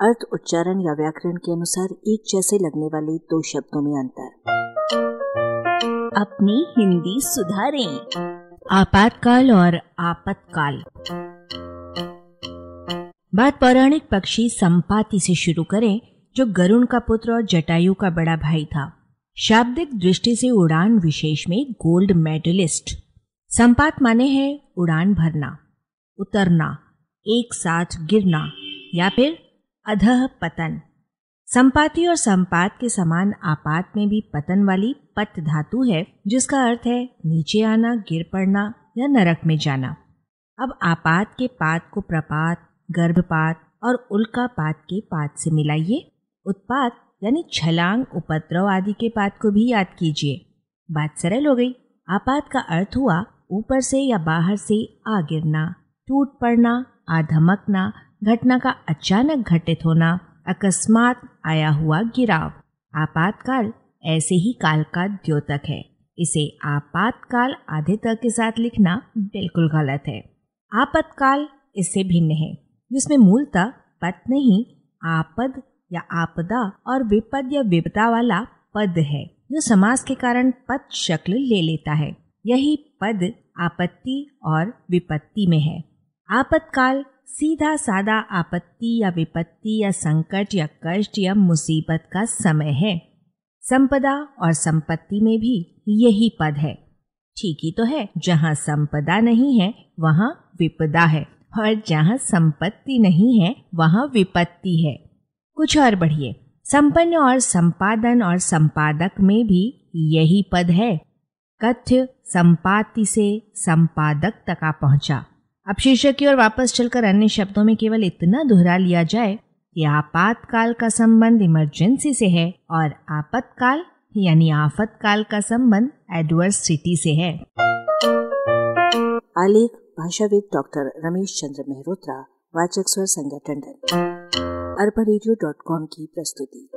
अर्थ, उच्चारण या व्याकरण के अनुसार एक जैसे लगने वाले दो शब्दों में अंतर। अपनी हिंदी सुधारें। आपातकाल और आपतकाल। बात पौराणिक पक्षी संपाति से शुरू करें, जो गरुण का पुत्र और जटायु का बड़ा भाई था। शाब्दिक दृष्टि से उड़ान विशेष में गोल्ड मेडलिस्ट। संपात माने हैं उड़ान भरना, उतरना, एक साथ गिरना या फिर अधह पतन। संपाति और संपात के समान आपात में भी पतन वाली पत धातु है, जिसका अर्थ है नीचे आना, गिर पड़ना या नरक में जाना। अब आपात के पात को प्रपात, गर्भपात और उल्कापात के पात से मिलाइए। उत्पात यानी छलांग, उपद्रव आदि के पात को भी याद कीजिए। बात सरल हो गई। आपात का अर्थ हुआ ऊपर से या बाहर से आ गिरना टूट पड़ना आ धमकना घटना का अचानक घटित होना अकस्मात आया हुआ गिराव। आपातकाल ऐसे ही काल का द्योतक है। इसे आपातकाल आधे तक के साथ लिखना बिल्कुल गलत है। आपतकाल इससे भिन्न है, जिसमें मूलतः पद नहीं, आपद या आपदा और विपद या विपदा वाला पद है, जो समास के कारण पद शक्ल ले लेता है। यही पद आपत्ति और विपत्ति में है। आपतकाल सीधा सादा आपत्ति या विपत्ति या संकट या कष्ट या मुसीबत का समय है। संपदा और संपत्ति में भी यही पद है। ठीक ही तो है, जहाँ संपदा नहीं है, वहाँ विपदा है, और जहाँ संपत्ति नहीं है, वहाँ विपत्ति है। कुछ और बढ़िए, संपन्न और संपादन और संपादक में भी यही पद है। कथ्य, संपाति से संपादक तक पहुँचा। अब शीर्षक की ओर वापस चलकर अन्य शब्दों में केवल इतना दोहरा लिया जाए कि आपातकाल का संबंध इमरजेंसी से है और आपातकाल, यानी आफतकाल का संबंध एडवर्सिटी से है। आलेख, भाषाविद डॉक्टर रमेश चंद्र मेहरोत्रा, वाचक स्वर संज्ञा टंडन। अरबा की प्रस्तुति।